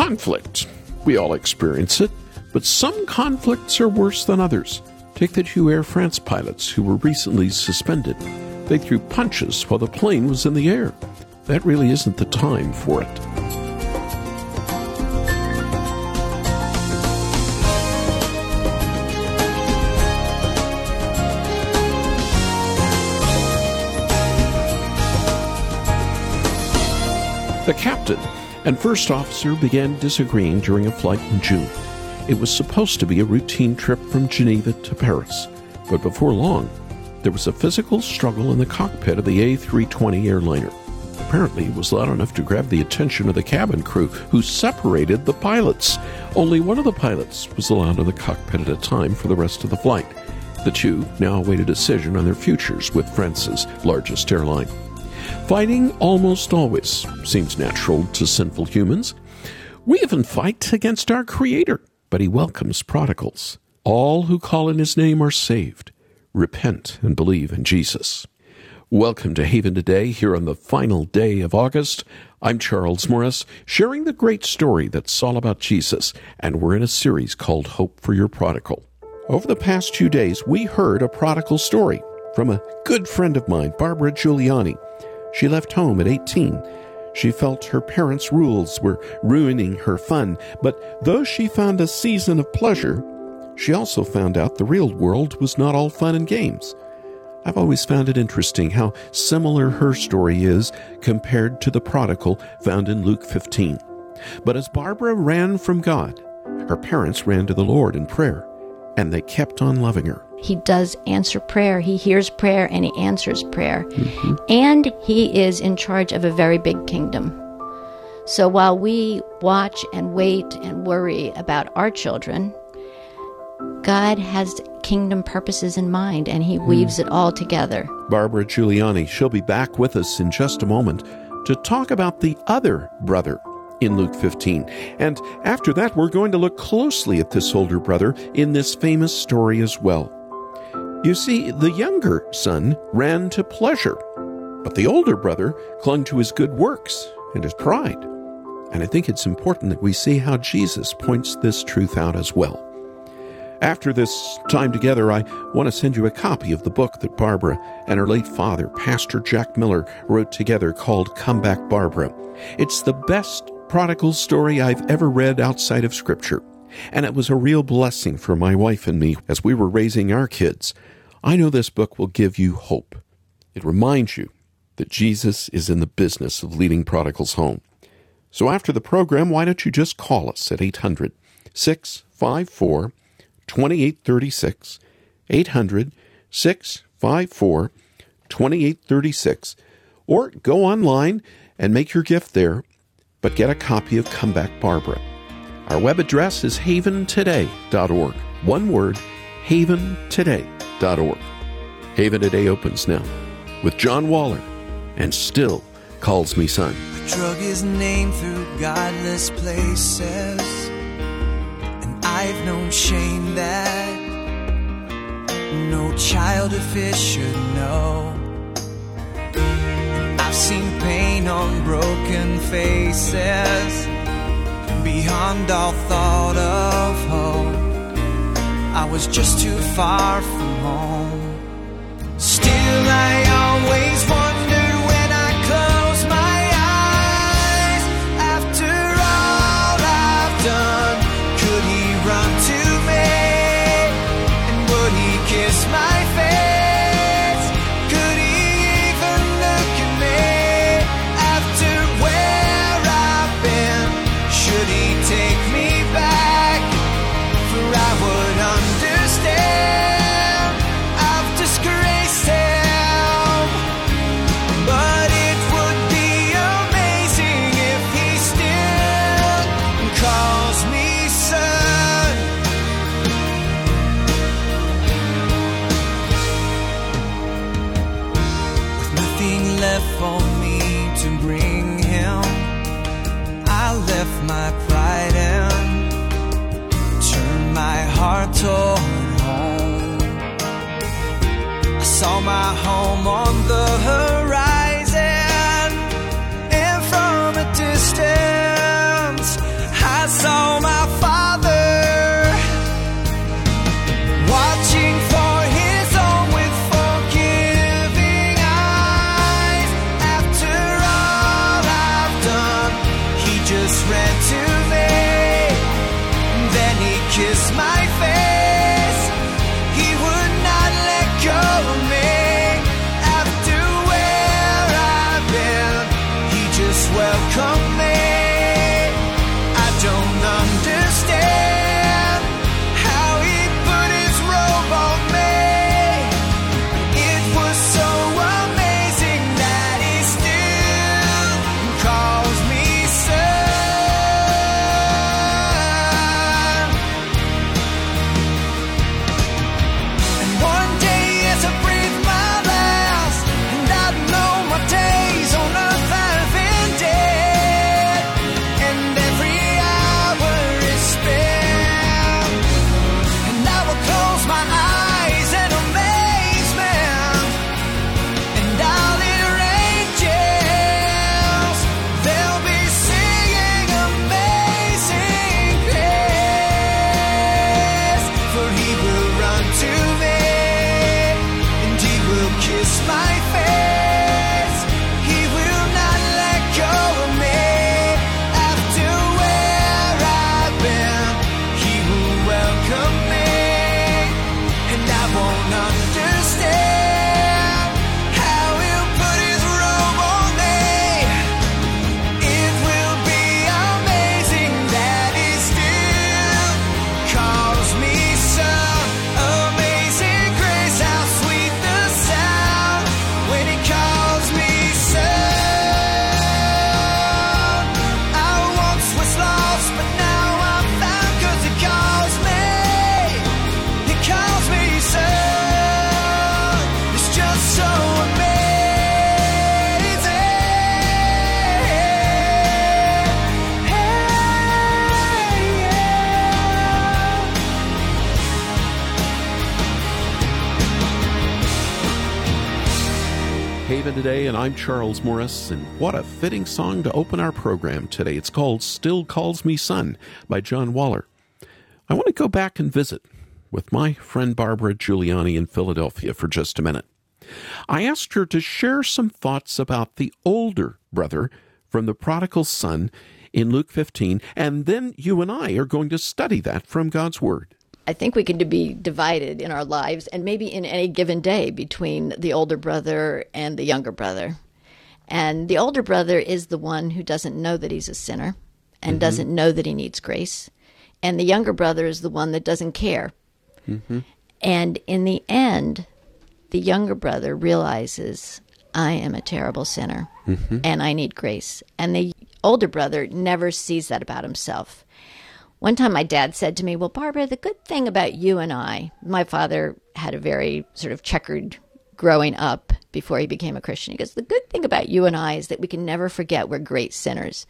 Conflict. We all experience it, but some conflicts are worse than others. Take the two Air France pilots who were recently suspended. They threw punches while the plane was in the air. That really isn't the time for it. The captain and first officer began disagreeing during a flight in June. It was supposed to be a routine trip from Geneva to Paris, but before long, there was a physical struggle in the cockpit of the A320 airliner. Apparently, it was loud enough to grab the attention of the cabin crew, who separated the pilots. Only one of the pilots was allowed in the cockpit at a time for the rest of the flight. The two now await a decision on their futures with France's largest airline. Fighting almost always seems natural to sinful humans. We even fight against our Creator, but He welcomes prodigals. All who call in His name are saved. Repent and believe in Jesus. Welcome to Haven Today, here on the final day of August. I'm Charles Morris, sharing the great story that's all about Jesus, and we're in a series called Hope for Your Prodigal. Over the past two days, we heard a prodigal story from a good friend of mine, Barbara Juliani. She left home at 18. She felt her parents' rules were ruining her fun, but though she found a season of pleasure, she also found out the real world was not all fun and games. I've always found it interesting how similar her story is compared to the prodigal found in Luke 15. But as Barbara ran from God, her parents ran to the Lord in prayer, and they kept on loving her. He does answer prayer. He hears prayer and he answers prayer. Mm-hmm. And he is in charge of a very big kingdom. So while we watch and wait and worry about our children, God has kingdom purposes in mind and he weaves mm. it all together. Barbara Juliani, she'll be back with us in just a moment to talk about the other brother in Luke 15. And after that, we're going to look closely at this older brother in this famous story as well. You see, the younger son ran to pleasure, but the older brother clung to his good works and his pride. And I think it's important that we see how Jesus points this truth out as well. After this time together, I want to send you a copy of the book that Barbara and her late father, Pastor Jack Miller, wrote together called Come Back Barbara. It's the best prodigal story I've ever read outside of Scripture. And it was a real blessing for my wife and me as we were raising our kids. I know this book will give you hope. It reminds you that Jesus is in the business of leading prodigals home. So after the program, why don't you just call us at 800 654 2836, 800 654 2836, or go online and make your gift there, but get a copy of Comeback Barbara. Our web address is haventoday.org. One word, haventoday.org. Haven Today opens now with John Waller and still calls me son. drug through godless places, and I've known shame that no child of should know. Seen pain on broken faces beyond all thought of hope. I was just too far from home. Still, I always wonder. Today, and I'm Charles Morris, and what a fitting song to open our program today. It's called Still Calls Me Son by John Waller. I want to go back and visit with my friend Barbara Juliani in Philadelphia for just a minute. I asked her to share some thoughts about the older brother from the prodigal son in Luke 15, and then you and I are going to study that from God's Word. I think we can be divided in our lives and maybe in any given day between the older brother and the younger brother. And the older brother is the one who doesn't know that he's a sinner and mm-hmm. doesn't know that he needs grace. And the younger brother is the one that doesn't care. Mm-hmm. And in the end, the younger brother realizes, I am a terrible sinner mm-hmm. and I need grace. And the older brother never sees that about himself. One time my dad said to me, Well, Barbara, the good thing about you and I, my father had a very sort of checkered growing up before he became a Christian. He goes, The good thing about you and I is that we can never forget we're great sinners.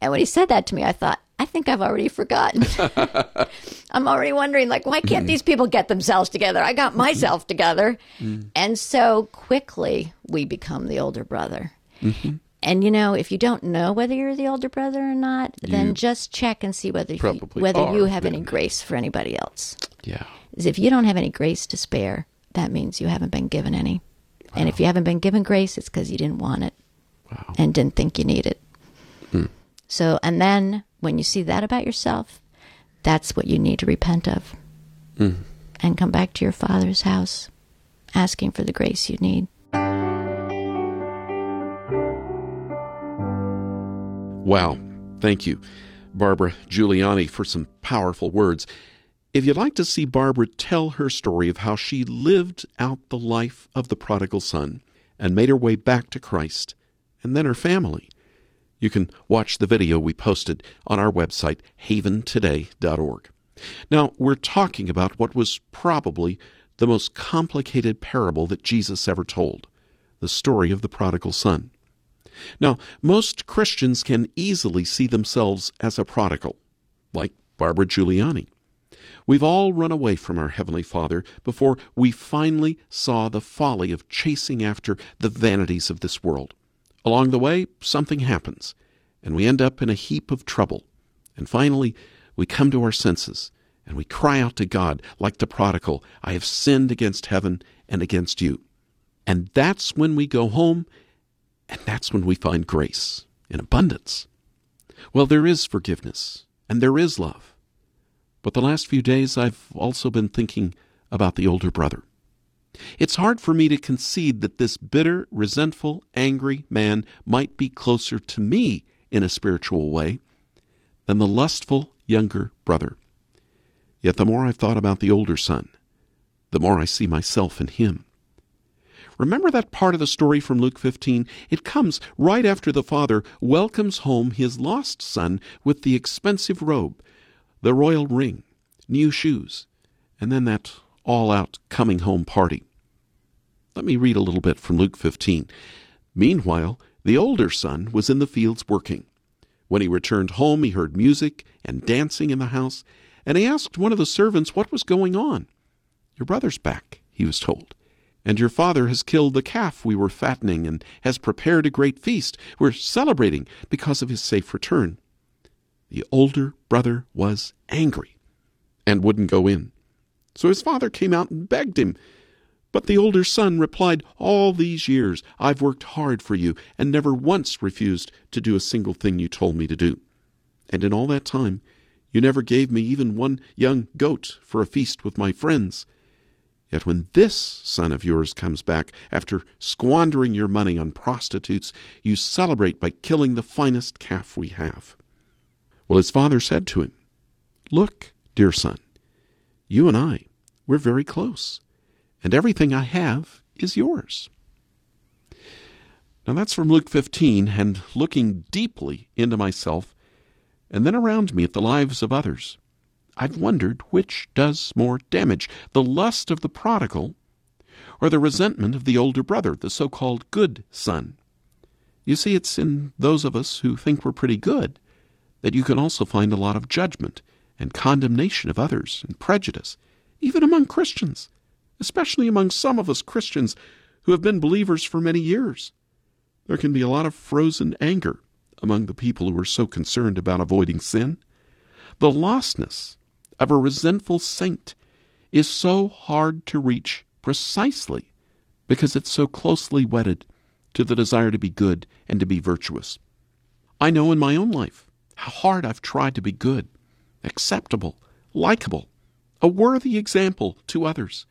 And when he said that to me, I thought, I think I've already forgotten. I'm already wondering, like, why can't these people get themselves together? I got myself together. Mm-hmm. And so quickly we become the older brother. Mm-hmm. And you know, if you don't know whether you're the older brother or not, then just check and see whether you, whether you are have any grace for anybody else. Yeah. If you don't have any grace to spare, that means you haven't been given any. And if you haven't been given grace, it's because you didn't want it Wow. and didn't think you needed. it. So, and then when you see that about yourself, that's what you need to repent of and come back to your father's house asking for the grace you need. Wow. Thank you, Barbara Juliani, for some powerful words. If you'd like to see Barbara tell her story of how she lived out the life of the prodigal son and made her way back to Christ, and then her family, you can watch the video we posted on our website, haventoday.org. Now, we're talking about what was probably the most complicated parable that Jesus ever told the story of the prodigal son. Now, most Christians can easily see themselves as a prodigal, like Barbara Juliani. We've all run away from our Heavenly Father before we finally saw the folly of chasing after the vanities of this world. Along the way, something happens, and we end up in a heap of trouble. And finally, we come to our senses, and we cry out to God, like the prodigal, I have sinned against heaven and against you. And that's when we go home and that's when we find grace in abundance. Well, there is forgiveness, and there is love. But the last few days, I've also been thinking about the older brother. It's hard for me to concede that this bitter, resentful, angry man might be closer to me in a spiritual way than the lustful younger brother. Yet the more I've thought about the older son, the more I see myself in him. Remember that part of the story from Luke 15? It comes right after the father welcomes home his lost son with the expensive robe, the royal ring, new shoes, and then that all out coming home party. Let me read a little bit from Luke 15. Meanwhile, the older son was in the fields working. When he returned home, he heard music and dancing in the house, and he asked one of the servants what was going on. Your brother's back, he was told. And your father has killed the calf we were fattening and has prepared a great feast. We're celebrating because of his safe return. The older brother was angry and wouldn't go in. So his father came out and begged him. But the older son replied, All these years I've worked hard for you and never once refused to do a single thing you told me to do. And in all that time, you never gave me even one young goat for a feast with my friends. Yet when this son of yours comes back after squandering your money on prostitutes, you celebrate by killing the finest calf we have. Well, his father said to him, Look, dear son, you and I, we're very close, and everything I have is yours. Now that's from Luke 15, and looking deeply into myself and then around me at the lives of others, I've wondered which does more damage the lust of the prodigal or the resentment of the older brother, the so called good son. You see, it's in those of us who think we're pretty good that you can also find a lot of judgment and condemnation of others and prejudice, even among Christians, especially among some of us Christians who have been believers for many years. There can be a lot of frozen anger among the people who are so concerned about avoiding sin. The lostness of a resentful saint is so hard to reach precisely because it's so closely wedded to the desire to be good and to be virtuous. I know in my own life how hard I've tried to be good, acceptable, likable, a worthy example to others.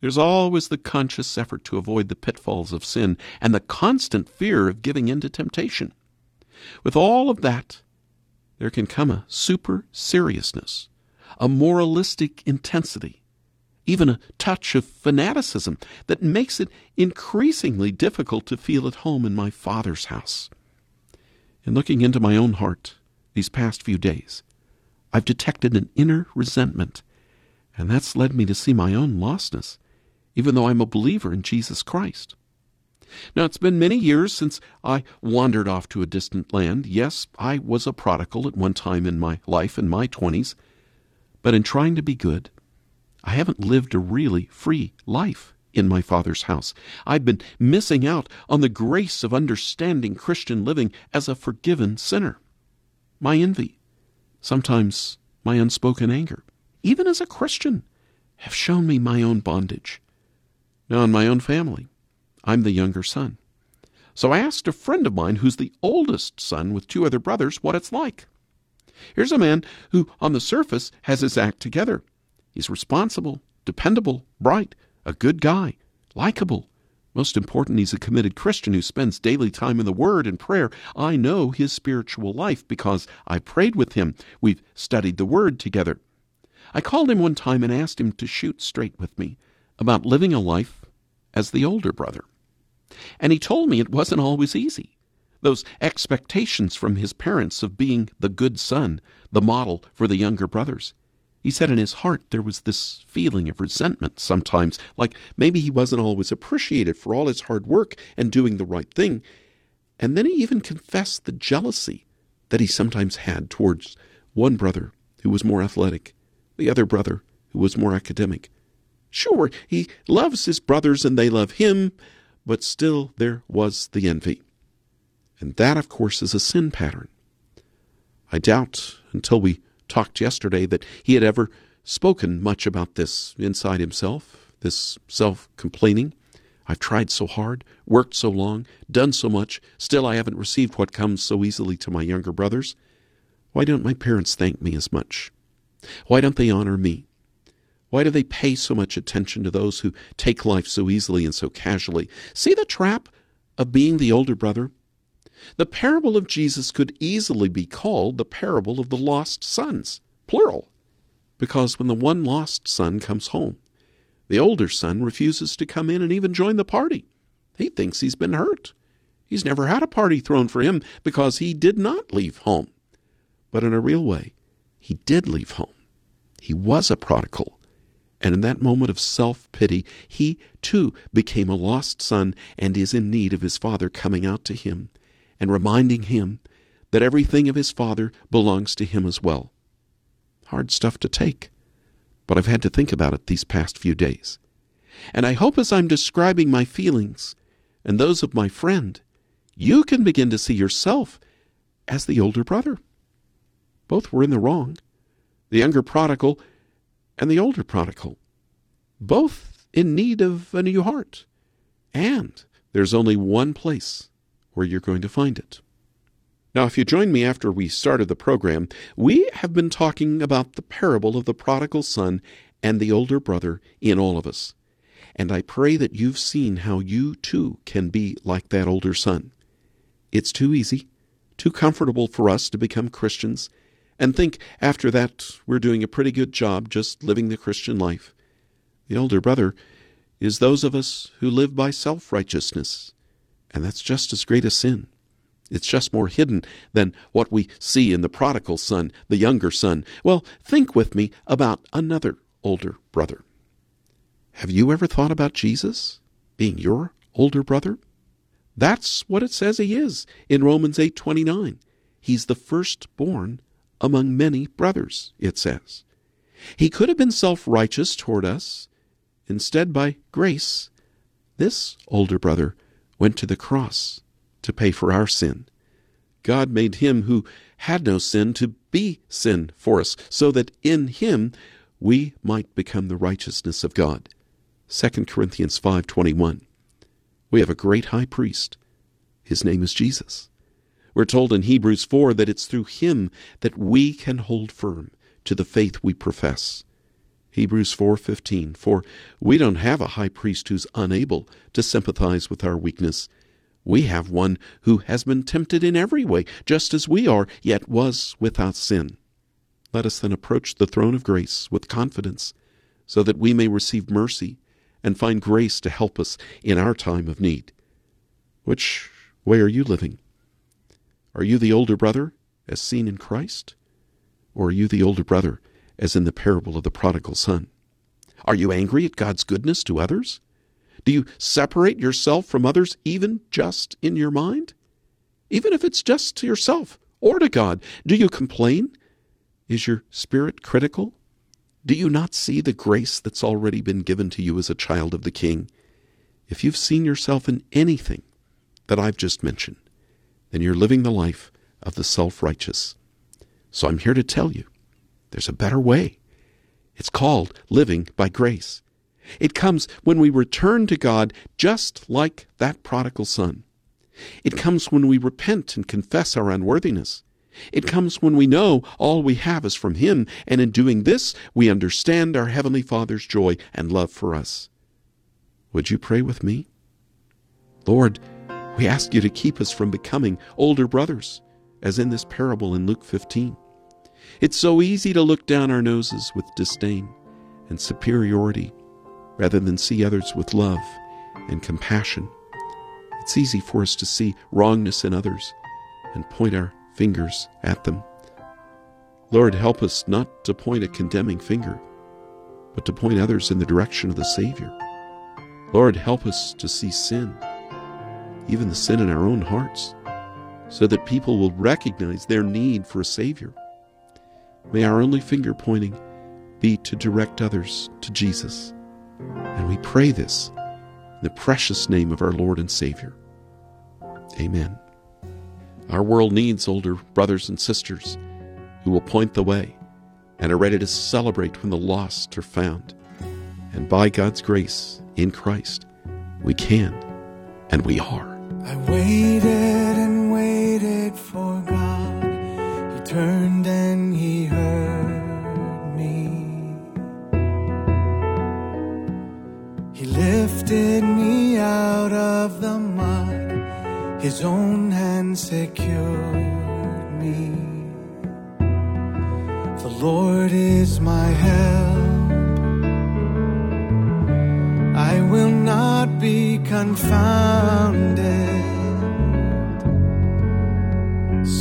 There's always the conscious effort to avoid the pitfalls of sin and the constant fear of giving in to temptation. With all of that, there can come a super seriousness, a moralistic intensity, even a touch of fanaticism that makes it increasingly difficult to feel at home in my Father's house. In looking into my own heart these past few days, I've detected an inner resentment, and that's led me to see my own lostness, even though I'm a believer in Jesus Christ. Now, it's been many years since I wandered off to a distant land. Yes, I was a prodigal at one time in my life, in my 20s. But in trying to be good, I haven't lived a really free life in my Father's house. I've been missing out on the grace of understanding Christian living as a forgiven sinner. My envy, sometimes my unspoken anger, even as a Christian, have shown me my own bondage. Now, in my own family, I'm the younger son. So I asked a friend of mine who's the oldest son with two other brothers what it's like. Here's a man who, on the surface, has his act together. He's responsible, dependable, bright, a good guy, likable. Most important, he's a committed Christian who spends daily time in the Word and prayer. I know his spiritual life because I prayed with him. We've studied the Word together. I called him one time and asked him to shoot straight with me about living a life as the older brother. And he told me it wasn't always easy. Those expectations from his parents of being the good son, the model for the younger brothers. He said in his heart there was this feeling of resentment sometimes, like maybe he wasn't always appreciated for all his hard work and doing the right thing. And then he even confessed the jealousy that he sometimes had towards one brother who was more athletic, the other brother who was more academic. Sure, he loves his brothers and they love him, but still there was the envy. And that, of course, is a sin pattern. I doubt, until we talked yesterday, that he had ever spoken much about this inside himself, this self complaining. I've tried so hard, worked so long, done so much, still I haven't received what comes so easily to my younger brothers. Why don't my parents thank me as much? Why don't they honor me? Why do they pay so much attention to those who take life so easily and so casually? See the trap of being the older brother? The parable of Jesus could easily be called the parable of the lost sons, plural, because when the one lost son comes home, the older son refuses to come in and even join the party. He thinks he's been hurt. He's never had a party thrown for him because he did not leave home. But in a real way, he did leave home. He was a prodigal. And in that moment of self pity, he too became a lost son and is in need of his father coming out to him and reminding him that everything of his father belongs to him as well. Hard stuff to take, but I've had to think about it these past few days. And I hope as I'm describing my feelings and those of my friend, you can begin to see yourself as the older brother. Both were in the wrong. The younger prodigal and the older prodigal, both in need of a new heart. And there's only one place where you're going to find it. Now, if you joined me after we started the program, we have been talking about the parable of the prodigal son and the older brother in all of us. And I pray that you've seen how you too can be like that older son. It's too easy, too comfortable for us to become Christians and think after that we're doing a pretty good job just living the Christian life. The older brother is those of us who live by self righteousness, and that's just as great a sin. It's just more hidden than what we see in the prodigal son, the younger son. Well, think with me about another older brother. Have you ever thought about Jesus being your older brother? That's what it says he is in Romans 8:29. He's the firstborn among many brothers, it says. He could have been self righteous toward us. Instead, by grace, this older brother went to the cross to pay for our sin. God made him who had no sin to be sin for us, so that in him we might become the righteousness of God. 2 Corinthians 5:21. We have a great high priest. His name is Jesus. We're told in Hebrews 4 that it's through him that we can hold firm to the faith we profess. Hebrews 4:15 For we don't have a high priest who's unable to sympathize with our weakness. We have one who has been tempted in every way, just as we are, yet was without sin. Let us then approach the throne of grace with confidence, so that we may receive mercy and find grace to help us in our time of need. Which way are you living? Are you the older brother, as seen in Christ? Or are you the older brother, as in the parable of the prodigal son? Are you angry at God's goodness to others? Do you separate yourself from others, even just in your mind? Even if it's just to yourself or to God, do you complain? Is your spirit critical? Do you not see the grace that's already been given to you as a child of the King? If you've seen yourself in anything that I've just mentioned, then you're living the life of the self righteous. So I'm here to tell you there's a better way. It's called living by grace. It comes when we return to God just like that prodigal son. It comes when we repent and confess our unworthiness. It comes when we know all we have is from Him, and in doing this, we understand our Heavenly Father's joy and love for us. Would you pray with me? Lord, we ask you to keep us from becoming older brothers, as in this parable in Luke 15. It's so easy to look down our noses with disdain and superiority rather than see others with love and compassion. It's easy for us to see wrongness in others and point our fingers at them. Lord, help us not to point a condemning finger, but to point others in the direction of the Savior. Lord, help us to see sin even the sin in our own hearts, so that people will recognize their need for a Savior. May our only finger pointing be to direct others to Jesus. And we pray this in the precious name of our Lord and Savior. Amen. Our world needs older brothers and sisters who will point the way and are ready to celebrate when the lost are found. And by God's grace in Christ, we can and we are. I waited and waited for God. Turned and he heard me. He lifted me out of the mud, his own hand secured me. The Lord is my help. I will not be confounded.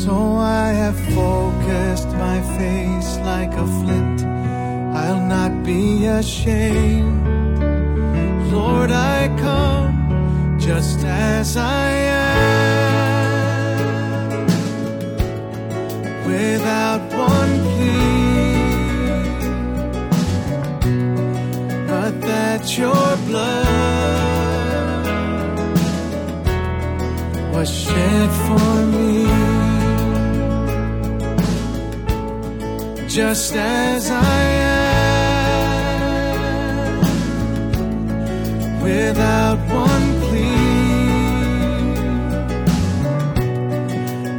So I have focused my face like a flint. I'll not be ashamed. Lord, I come just as I am. Without one plea, but that your blood was shed for me. Just as I am, without one plea,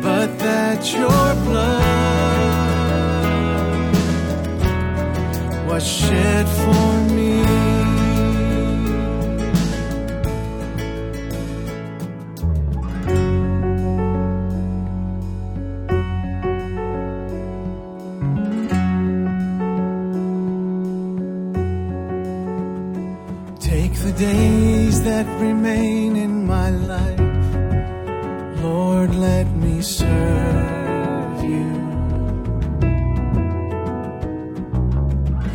but that your blood was shed for me. That remain in my life. Lord, let me serve you.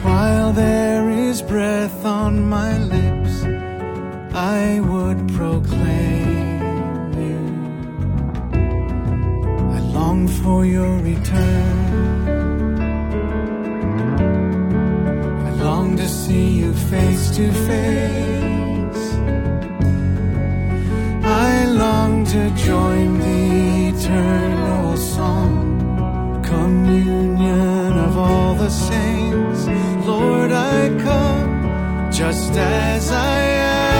While there is breath on my lips, I would proclaim you. I long for your return. I long to see you face to face. The saints. Lord, I come just as I am,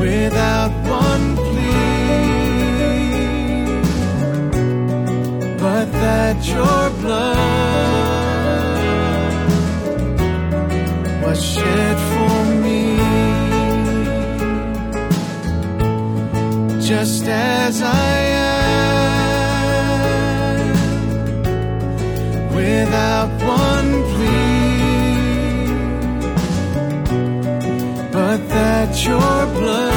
without one plea, but that your blood was shed for me, just as I am, your blood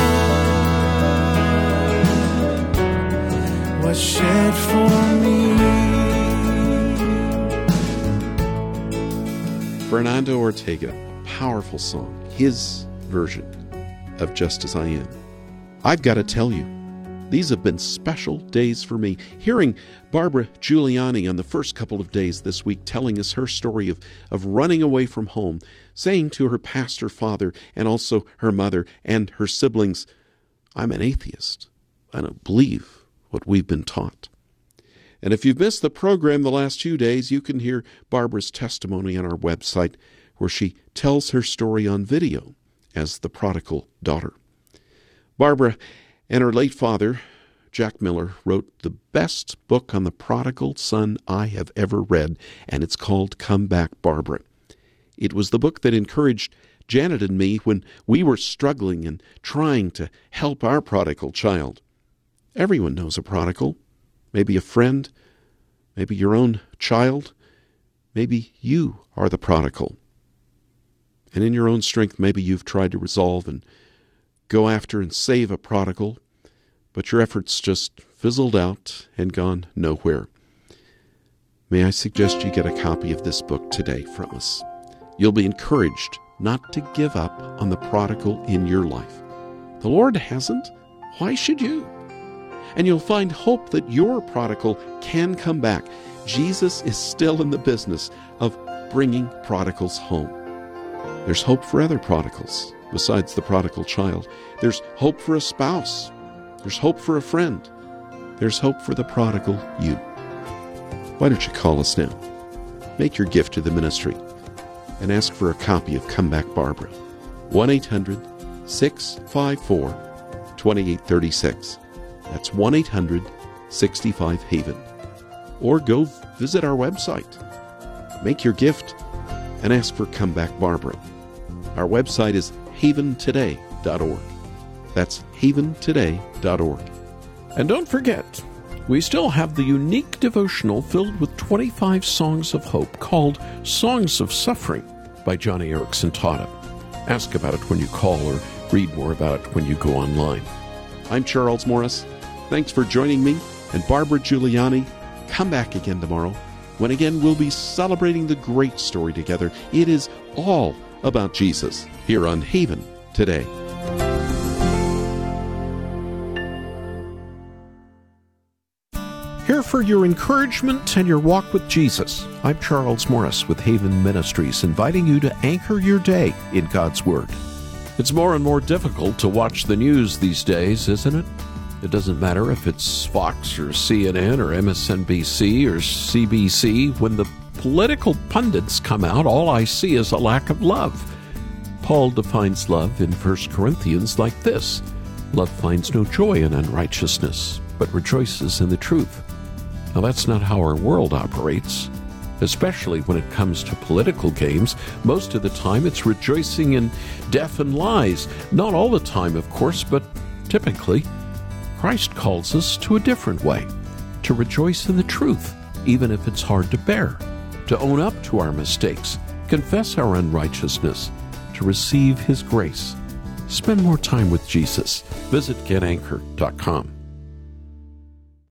was shed for me. Fernando Ortega, powerful song, his version of Just As I Am. I've got to tell you, these have been special days for me. Hearing Barbara Juliani on the first couple of days this week telling us her story of, of running away from home, saying to her pastor father and also her mother and her siblings, I'm an atheist. I don't believe what we've been taught. And if you've missed the program the last few days, you can hear Barbara's testimony on our website where she tells her story on video as the prodigal daughter. Barbara and her late father, Jack Miller, wrote the best book on the prodigal son I have ever read, and it's called Come Back, Barbara. It was the book that encouraged Janet and me when we were struggling and trying to help our prodigal child. Everyone knows a prodigal. Maybe a friend, maybe your own child, maybe you are the prodigal. And in your own strength, maybe you've tried to resolve and go after and save a prodigal, but your efforts just fizzled out and gone nowhere. May I suggest you get a copy of this book today from us? You'll be encouraged not to give up on the prodigal in your life. The Lord hasn't. Why should you? And you'll find hope that your prodigal can come back. Jesus is still in the business of bringing prodigals home. There's hope for other prodigals besides the prodigal child. There's hope for a spouse. There's hope for a friend. There's hope for the prodigal you. Why don't you call us now? Make your gift to the ministry and ask for a copy of Come Back Barbara. 1 800 654 2836. That's 1 800 65 Haven. Or go visit our website. Make your gift and ask for Comeback Barbara. Our website is haventoday.org. That's haventoday.org. And don't forget, we still have the unique devotional filled with 25 songs of hope called Songs of Suffering by Joni Eareckson Tada. Ask about it when you call or read more about it when you go online. I'm Charles Morris. Thanks for joining me and Barbara Juliani. Come back again tomorrow when again we'll be celebrating the great story together. It is all about Jesus here on Haven today. Here for your encouragement and your walk with Jesus. I'm Charles Morris with Haven Ministries, inviting you to anchor your day in God's Word. It's more and more difficult to watch the news these days, isn't it? It doesn't matter if it's Fox or CNN or MSNBC or CBC. When the political pundits come out, all I see is a lack of love. Paul defines love in 1 Corinthians like this Love finds no joy in unrighteousness, but rejoices in the truth. Now, that's not how our world operates, especially when it comes to political games. Most of the time, it's rejoicing in death and lies. Not all the time, of course, but typically. Christ calls us to a different way to rejoice in the truth, even if it's hard to bear, to own up to our mistakes, confess our unrighteousness, to receive His grace. Spend more time with Jesus. Visit getanchor.com.